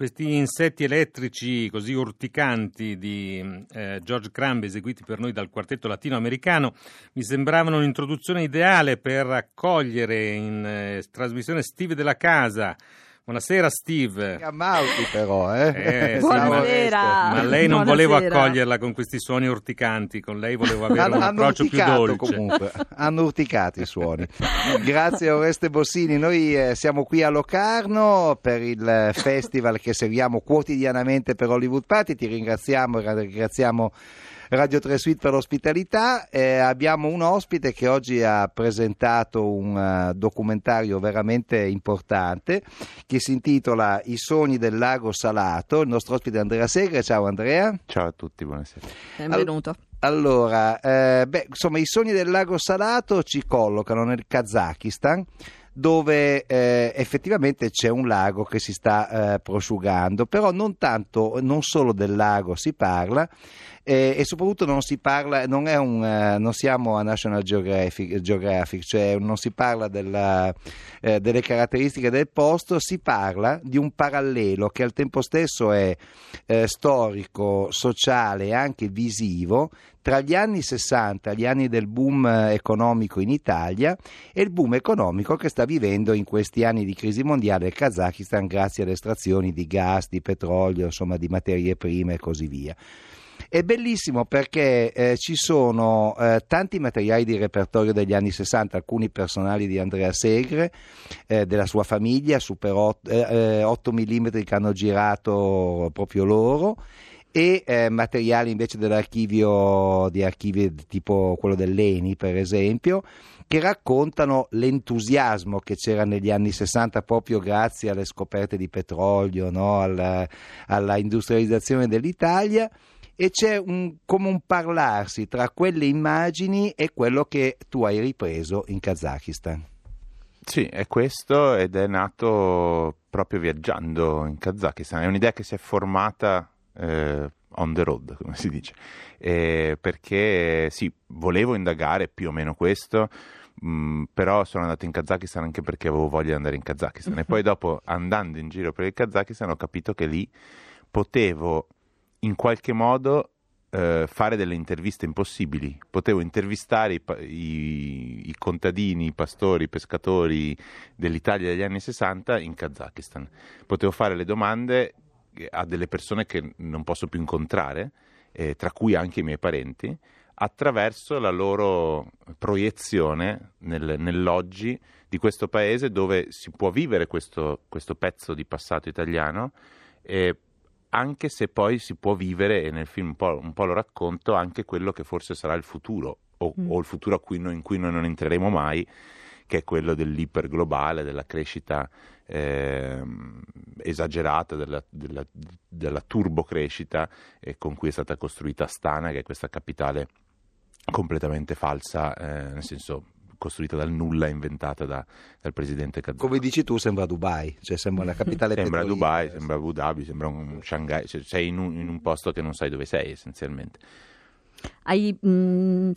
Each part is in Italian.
Questi insetti elettrici così urticanti di eh, George Crumb eseguiti per noi dal quartetto latinoamericano mi sembravano un'introduzione ideale per accogliere in eh, trasmissione Steve della Casa Buonasera Steve. Ammauti però, eh? eh Buonasera. Ma lei non volevo accoglierla con questi suoni urticanti, con lei volevo avere hanno, un approccio più dolce. comunque, hanno urticato i suoni. Grazie Oreste Bossini, noi eh, siamo qui a Locarno per il festival che seguiamo quotidianamente per Hollywood Party, ti ringraziamo, ringraziamo Radio 3 Suite per l'ospitalità. Eh, abbiamo un ospite che oggi ha presentato un uh, documentario veramente importante che si intitola I sogni del lago salato. Il nostro ospite è Andrea Segre. Ciao Andrea. Ciao a tutti, buonasera. Benvenuto. Allora, eh, beh, insomma, i sogni del lago salato ci collocano nel Kazakistan dove eh, effettivamente c'è un lago che si sta eh, prosciugando, però non tanto, non solo del lago si parla, eh, e soprattutto non si parla, non, un, uh, non siamo a National Geographic, Geographic cioè non si parla della, eh, delle caratteristiche del posto, si parla di un parallelo che al tempo stesso è eh, storico, sociale e anche visivo tra gli anni 60, gli anni del boom economico in Italia e il boom economico che sta vivendo in questi anni di crisi mondiale il Kazakistan grazie alle estrazioni di gas, di petrolio, insomma di materie prime e così via. È bellissimo perché eh, ci sono eh, tanti materiali di repertorio degli anni 60, alcuni personali di Andrea Segre, eh, della sua famiglia, Super 8, 8 mm che hanno girato proprio loro e eh, materiali invece dell'archivio di archivi tipo quello dell'ENI per esempio che raccontano l'entusiasmo che c'era negli anni 60 proprio grazie alle scoperte di petrolio, no? alla, alla industrializzazione dell'Italia e c'è un, come un parlarsi tra quelle immagini e quello che tu hai ripreso in Kazakistan. Sì, è questo ed è nato proprio viaggiando in Kazakistan. È un'idea che si è formata eh, on the road, come si dice, eh, perché sì, volevo indagare più o meno questo. Mm, però sono andato in Kazakistan anche perché avevo voglia di andare in Kazakistan e poi dopo andando in giro per il Kazakistan ho capito che lì potevo in qualche modo eh, fare delle interviste impossibili. Potevo intervistare i, i, i, contadini, i pastori, i pescatori dell'Italia degli anni 60 in Kazakistan. Potevo fare le domande a delle persone che non posso più incontrare, eh, tra cui anche i miei parenti, attraverso la loro proiezione nel, nell'oggi di questo paese dove si può vivere questo, questo pezzo di passato italiano. Eh, anche se poi si può vivere, e nel film un po', un po lo racconto, anche quello che forse sarà il futuro, o, mm. o il futuro noi, in cui noi non entreremo mai, che è quello dell'iperglobale, della crescita eh, esagerata, della, della, della turbocrescita eh, con cui è stata costruita Astana, che è questa capitale completamente falsa, eh, nel senso costruita dal nulla, inventata da, dal presidente Kazakhstan. Come dici tu, sembra Dubai, cioè sembra la capitale Sembra Dubai, sembra Abu Dhabi, sembra un Shanghai, cioè sei in un, in un, posto che non sai dove sei essenzialmente. Hai mh,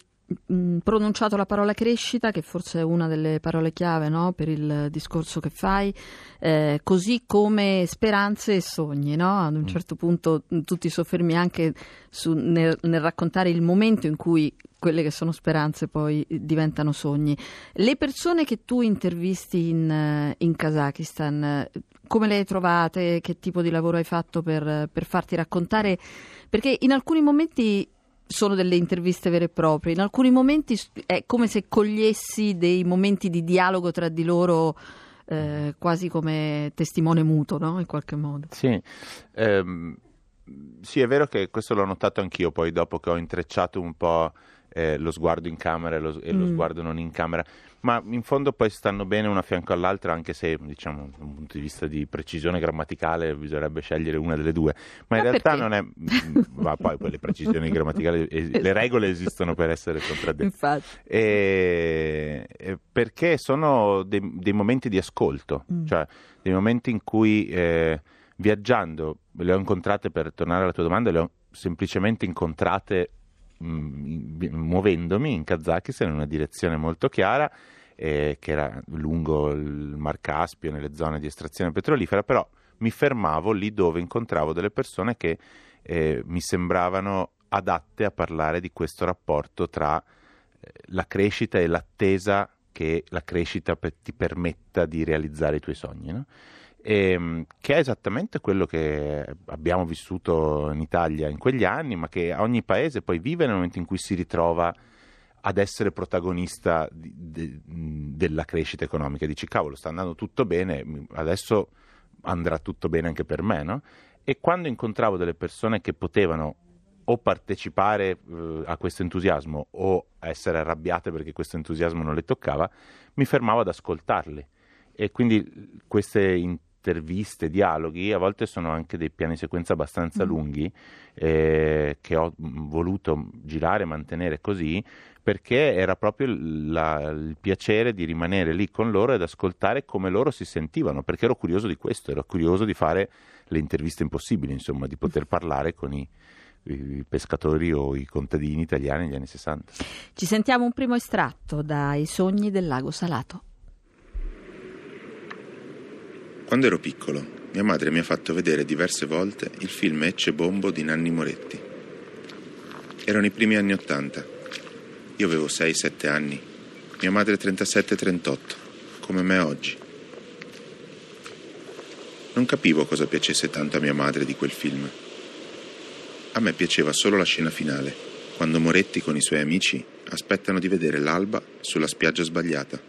mm, mm, pronunciato la parola crescita, che forse è una delle parole chiave no? per il discorso che fai, eh, così come speranze e sogni. No? Ad un mm. certo punto tu ti soffermi anche su, nel, nel, raccontare il momento in cui quelle che sono speranze poi diventano sogni. Le persone che tu intervisti in, eh, in Kazakistan, come le hai trovate? Che tipo di lavoro hai fatto per, per farti raccontare? Perché in alcuni momenti sono delle interviste vere e proprie, in alcuni momenti è come se cogliessi dei momenti di dialogo tra di loro. Eh, quasi come testimone muto, no? In qualche modo. Sì, ehm, sì, è vero che questo l'ho notato anch'io poi dopo che ho intrecciato un po' eh, lo sguardo in camera e, lo, e mm. lo, sguardo non in camera, ma in fondo poi stanno bene una fianco all'altra, anche se diciamo da un punto di vista di precisione grammaticale bisognerebbe scegliere una delle due, ma in realtà perché? non è, ma poi, poi le precisioni grammaticali, es- le regole esistono per essere contraddette. Infatti. E, e perché sono dei, dei, momenti di ascolto, mm. cioè dei momenti in cui eh, viaggiando, le ho incontrate per tornare alla tua domanda, le ho semplicemente incontrate muovendomi in Kazakistan in una direzione molto chiara eh, che era lungo il Mar Caspio nelle zone di estrazione petrolifera, però mi fermavo lì dove incontravo delle persone che eh, mi sembravano adatte a parlare di questo rapporto tra eh, la crescita e l'attesa che la crescita ti permetta di realizzare i tuoi sogni. No? Ehm, che è esattamente quello che abbiamo vissuto in Italia in quegli anni, ma che ogni paese poi vive nel momento in cui si ritrova ad essere protagonista di, de, della crescita economica. Dici, cavolo, sta andando tutto bene, adesso andrà tutto bene anche per me, no? E quando incontravo delle persone che potevano o partecipare eh, a questo entusiasmo o essere arrabbiate perché questo entusiasmo non le toccava, mi fermavo ad ascoltarli. E quindi queste interviste, dialoghi, a volte sono anche dei piani sequenza abbastanza mm. lunghi eh, che ho voluto girare e mantenere così perché era proprio la, il piacere di rimanere lì con loro ed ascoltare come loro si sentivano, perché ero curioso di questo, ero curioso di fare le interviste impossibili, insomma, di poter parlare con i, i pescatori o i contadini italiani negli anni 60. Ci sentiamo un primo estratto dai sogni del lago Salato. Quando ero piccolo, mia madre mi ha fatto vedere diverse volte il film Ecce Bombo di Nanni Moretti. Erano i primi anni Ottanta io avevo 6-7 anni, mia madre 37-38, come me oggi. Non capivo cosa piacesse tanto a mia madre di quel film. A me piaceva solo la scena finale, quando Moretti con i suoi amici aspettano di vedere l'alba sulla spiaggia sbagliata.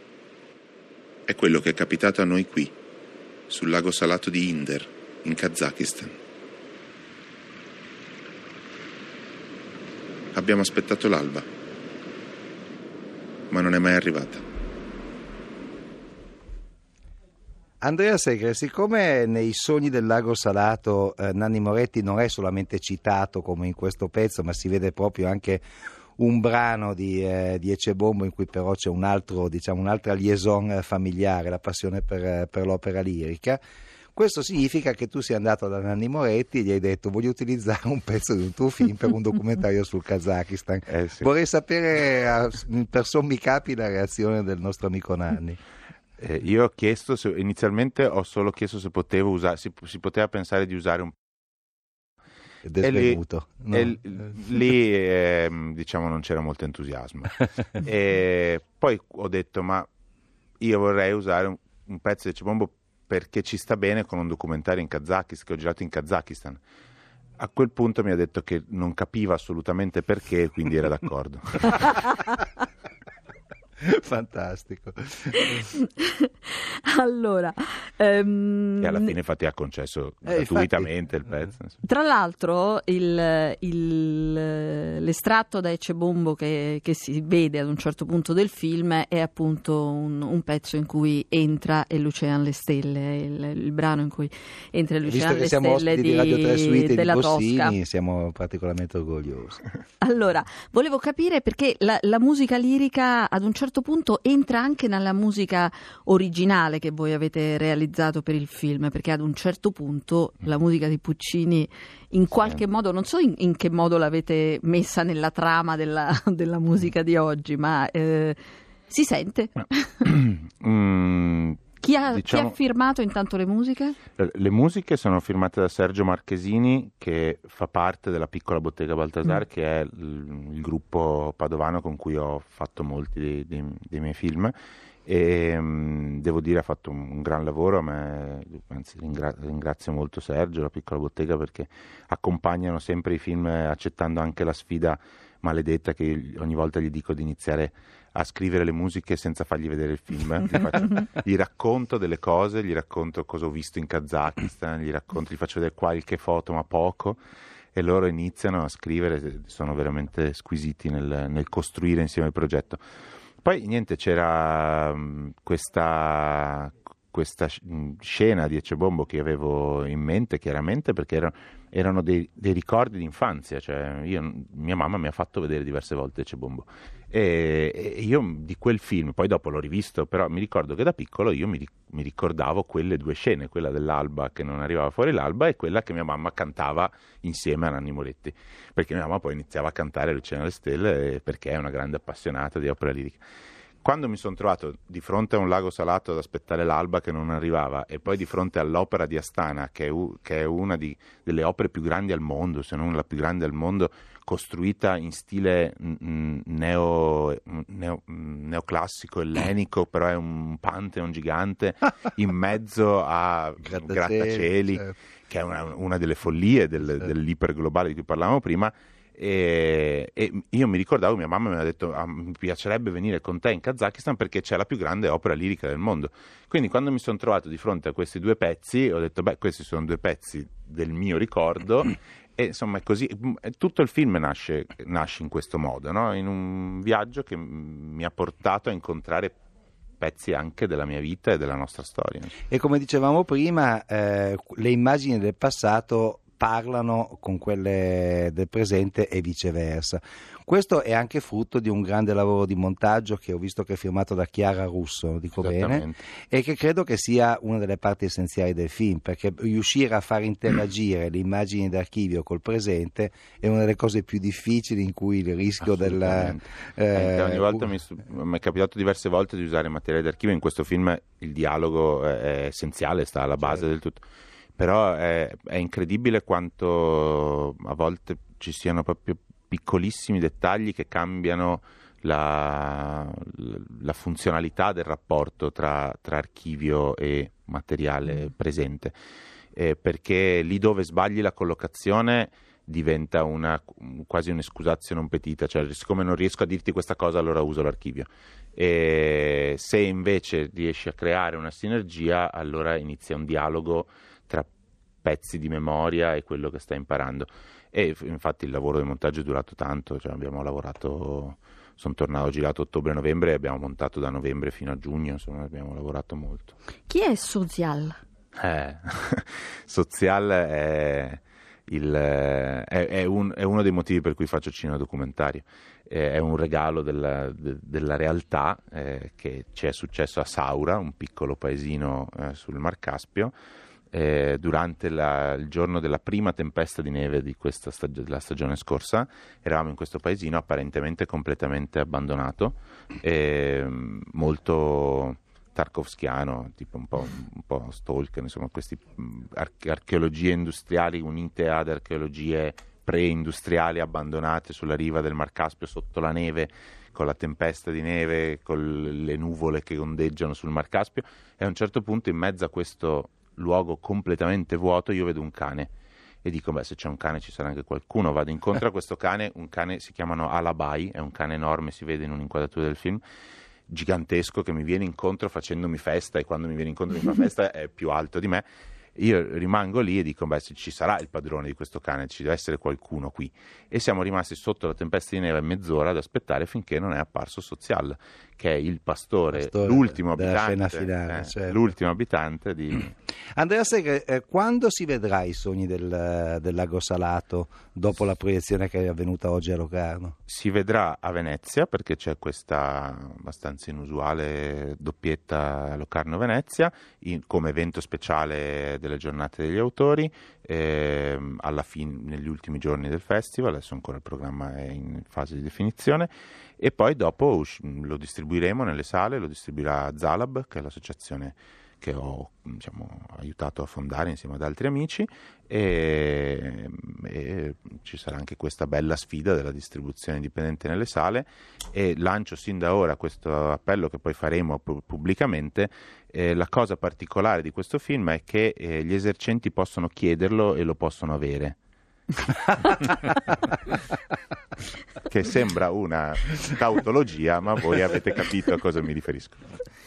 È quello che è capitato a noi qui, sul lago salato di Inder, in Kazakistan. Abbiamo aspettato l'alba ma non è mai arrivata. Andrea Segre, siccome nei sogni del lago salato eh, Nanni Moretti non è solamente citato come in questo pezzo, ma si vede proprio anche un brano di, eh, di Ecebombo in cui però c'è un altro, diciamo, un'altra liaison familiare, la passione per, per l'opera lirica. Questo significa che tu sei andato da Nanni Moretti e gli hai detto voglio utilizzare un pezzo di un tuo film per un documentario sul Kazakistan. Eh sì. Vorrei sapere per sommi capi la reazione del nostro amico Nanni. Eh, io ho chiesto, se, inizialmente ho solo chiesto se potevo usare, si, si poteva pensare di usare un ed è svenuto. No. E lì eh, diciamo non c'era molto entusiasmo. e poi ho detto ma io vorrei usare un, un pezzo di Cibombo perché ci sta bene con un documentario in Kazakistan, che ho girato in Kazakistan. A quel punto mi ha detto che non capiva assolutamente perché, quindi era d'accordo. Fantastico. allora, um, e alla fine infatti ha concesso eh, gratuitamente infatti, il pezzo. Tra l'altro il, il, l'estratto da Ecebombo che, che si vede ad un certo punto del film è appunto un, un pezzo in cui entra e Lucean le stelle, il, il brano in cui entra e Lucean le stelle di, di Radio 3 Suite della di Bossini, Tosca. siamo particolarmente orgogliosi. Allora, volevo capire perché la, la musica lirica ad un certo certo punto entra anche nella musica originale che voi avete realizzato per il film, perché ad un certo punto la musica di Puccini in qualche sì. modo, non so in, in, che modo l'avete messa nella trama della, della musica di oggi, ma eh, si sente. No. mm, chi ha, diciamo, chi ha, firmato intanto le musiche? Eh, le musiche sono firmate da Sergio Marchesini, che fa parte della piccola bottega Baltasar, mm. che è il, il, gruppo padovano con cui ho fatto molti dei, dei, dei miei film. E um, devo dire ha fatto un, un gran lavoro, me, anzi ringra- ringrazio molto Sergio, la piccola bottega, perché accompagnano sempre i film accettando anche la sfida maledetta che ogni volta gli dico di iniziare a scrivere le musiche senza fargli vedere il film. Gli, faccio, gli, racconto delle cose, gli racconto cosa ho visto in Kazakistan, gli, racconto, gli faccio vedere qualche foto, ma poco. E loro iniziano a scrivere, sono veramente squisiti nel, nel costruire insieme il progetto. Poi niente, c'era questa, questa scena di Ecebombo che avevo in mente chiaramente perché erano, erano dei, dei, ricordi di infanzia, cioè io, mia mamma mi ha fatto vedere diverse volte Ecebombo e, e io di quel film, poi dopo l'ho rivisto, però mi ricordo che da piccolo io mi, mi, ricordavo quelle due scene, quella dell'alba che non arrivava fuori l'alba e quella che mia mamma cantava insieme a Nanni Moretti, perché mia mamma poi iniziava a cantare Luciana le Stelle perché è una grande appassionata di opera lirica quando mi sono trovato di fronte a un lago salato ad aspettare l'alba che non arrivava e poi di fronte all'opera di Astana, che è, u- che è una di, delle opere più grandi al mondo, se non la più grande al mondo, costruita in stile mm, neo, neo, neoclassico, ellenico, però è un pantheon gigante in mezzo a Grattacieli, grattacieli, certo. che è una, una delle follie del, Certo. dell'iperglobale di cui parlavamo prima. E, e io mi ricordavo, mia mamma mi aveva detto: "Ah, Mi piacerebbe venire con te in Kazakistan perché c'è la più grande opera lirica del mondo. Quindi, quando mi sono trovato di fronte a questi due pezzi, ho detto: Beh, questi sono due pezzi del mio ricordo. E insomma, è così. Tutto il film nasce, nasce in questo modo, no? in un viaggio che mi ha portato a incontrare pezzi anche della mia vita e della nostra storia. E come dicevamo prima, eh, le immagini del passato parlano con quelle del presente e viceversa. Questo è anche frutto di un grande lavoro di montaggio che ho visto che è firmato da Chiara Russo, dico bene, e che credo che sia una delle parti essenziali del film, perché riuscire a far interagire le immagini d'archivio col presente è una delle cose più difficili in cui il rischio del... Assolutamente. Anche ogni volta mi, mi è capitato diverse volte di usare materiale d'archivio. In questo film il dialogo è, è essenziale, sta alla base Certo. del tutto. Però è, è incredibile quanto a volte ci siano proprio piccolissimi dettagli che cambiano la, la funzionalità del rapporto tra, tra archivio e materiale presente. Eh, perché lì dove sbagli la collocazione diventa una, quasi un'escusazio non petita, cioè siccome non riesco a dirti questa cosa allora uso l'archivio. E se invece riesci a creare una sinergia, allora inizia un dialogo tra pezzi di memoria e quello che stai imparando. E infatti il lavoro di montaggio è durato tanto, cioè abbiamo lavorato, sono tornato, ho girato ottobre-novembre e abbiamo montato da novembre fino a giugno, insomma abbiamo lavorato molto. Chi è Sozial? Eh, Sozial è, il- è- è un- è uno dei motivi per cui faccio cinema documentario. È un regalo della, de- della realtà eh, che ci è successo a Saura, un piccolo paesino eh, sul Mar Caspio, eh, durante la- il giorno della prima tempesta di neve di stag- della stagione scorsa. Eravamo in questo paesino apparentemente completamente abbandonato, ehm, molto tarkovskiano, tipo un po', un po' stalker, insomma, queste archeologie industriali unite ad archeologie pre-industriali abbandonate sulla riva del Mar Caspio sotto la neve, con la tempesta di neve, con le nuvole che ondeggiano sul Mar Caspio, e a un certo punto in mezzo a questo luogo completamente vuoto io vedo un cane e dico, beh, se c'è un cane ci sarà anche qualcuno. Vado incontro a questo cane, un cane si chiamano Alabai, è un cane enorme, si vede in un'inquadratura del film, gigantesco che mi viene incontro facendomi festa e quando mi viene incontro mi fa festa è più alto di me. Io rimango lì e dico, beh, se ci sarà il padrone di questo cane, ci deve essere qualcuno qui. E siamo rimasti sotto la tempesta di neve mezz'ora ad aspettare finché non è apparso Sozial, che è il pastore, Pastore l'ultimo abitante, finale, eh, certo. l'ultimo abitante di... Andrea Segre, eh, quando si vedrà i sogni del, del lago Salato dopo la proiezione che è avvenuta oggi a Locarno? Si vedrà a Venezia perché c'è questa abbastanza inusuale doppietta Locarno-Venezia in- come evento speciale delle giornate degli autori ehm, alla fin- negli ultimi giorni del festival, adesso ancora il programma è in fase di definizione e poi dopo lo distribuiremo nelle sale, lo distribuirà Zalab che è l'associazione che ho diciamo, aiutato a fondare insieme ad altri amici e, e ci sarà anche questa bella sfida della distribuzione indipendente nelle sale e lancio sin da ora questo appello che poi faremo pu- pubblicamente. Eh, la cosa particolare di questo film è che eh, gli esercenti possono chiederlo e lo possono avere. Che sembra una tautologia, ma voi avete capito a cosa mi riferisco.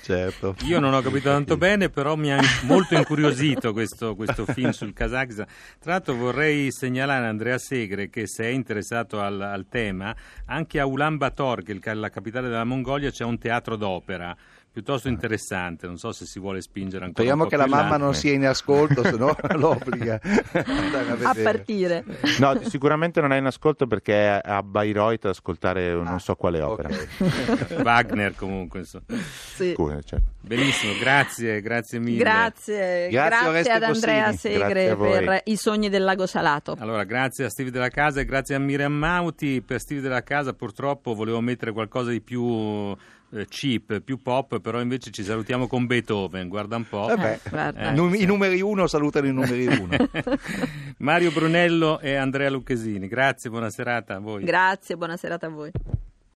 Certo. Io non ho capito tanto bene, però mi ha molto incuriosito questo, questo film sul Kazakistan. Tra l'altro vorrei segnalare a Andrea Segre che se è interessato al, al tema, anche a Ulaanbaatar, che è la capitale della Mongolia, c'è un teatro d'opera piuttosto interessante. Non so se si vuole spingere ancora. Speriamo che la mamma non sia in ascolto, se no l'obbliga a A partire. No, sicuramente non è in ascolto perché è a Bayreuth ad ascoltare non so quale opera. Ok. Wagner comunque. insomma. Sì. Scusa, certo. Benissimo, grazie, grazie mille. Grazie, Grazie, Oreste ad Andrea. Grazie Segre per i sogni del lago Salato. Allora, grazie a Stevie della Casa e grazie a Miriam Mauti. Per Stevie della Casa purtroppo volevo mettere qualcosa di più cheap, più pop, però invece ci salutiamo con Beethoven, guarda un po'. Vabbè, Eh, guarda. Eh, i numeri uno salutano i numeri uno. Mario Brunello e Andrea Lucchesini, grazie, buona serata a voi. Grazie, buona serata a voi.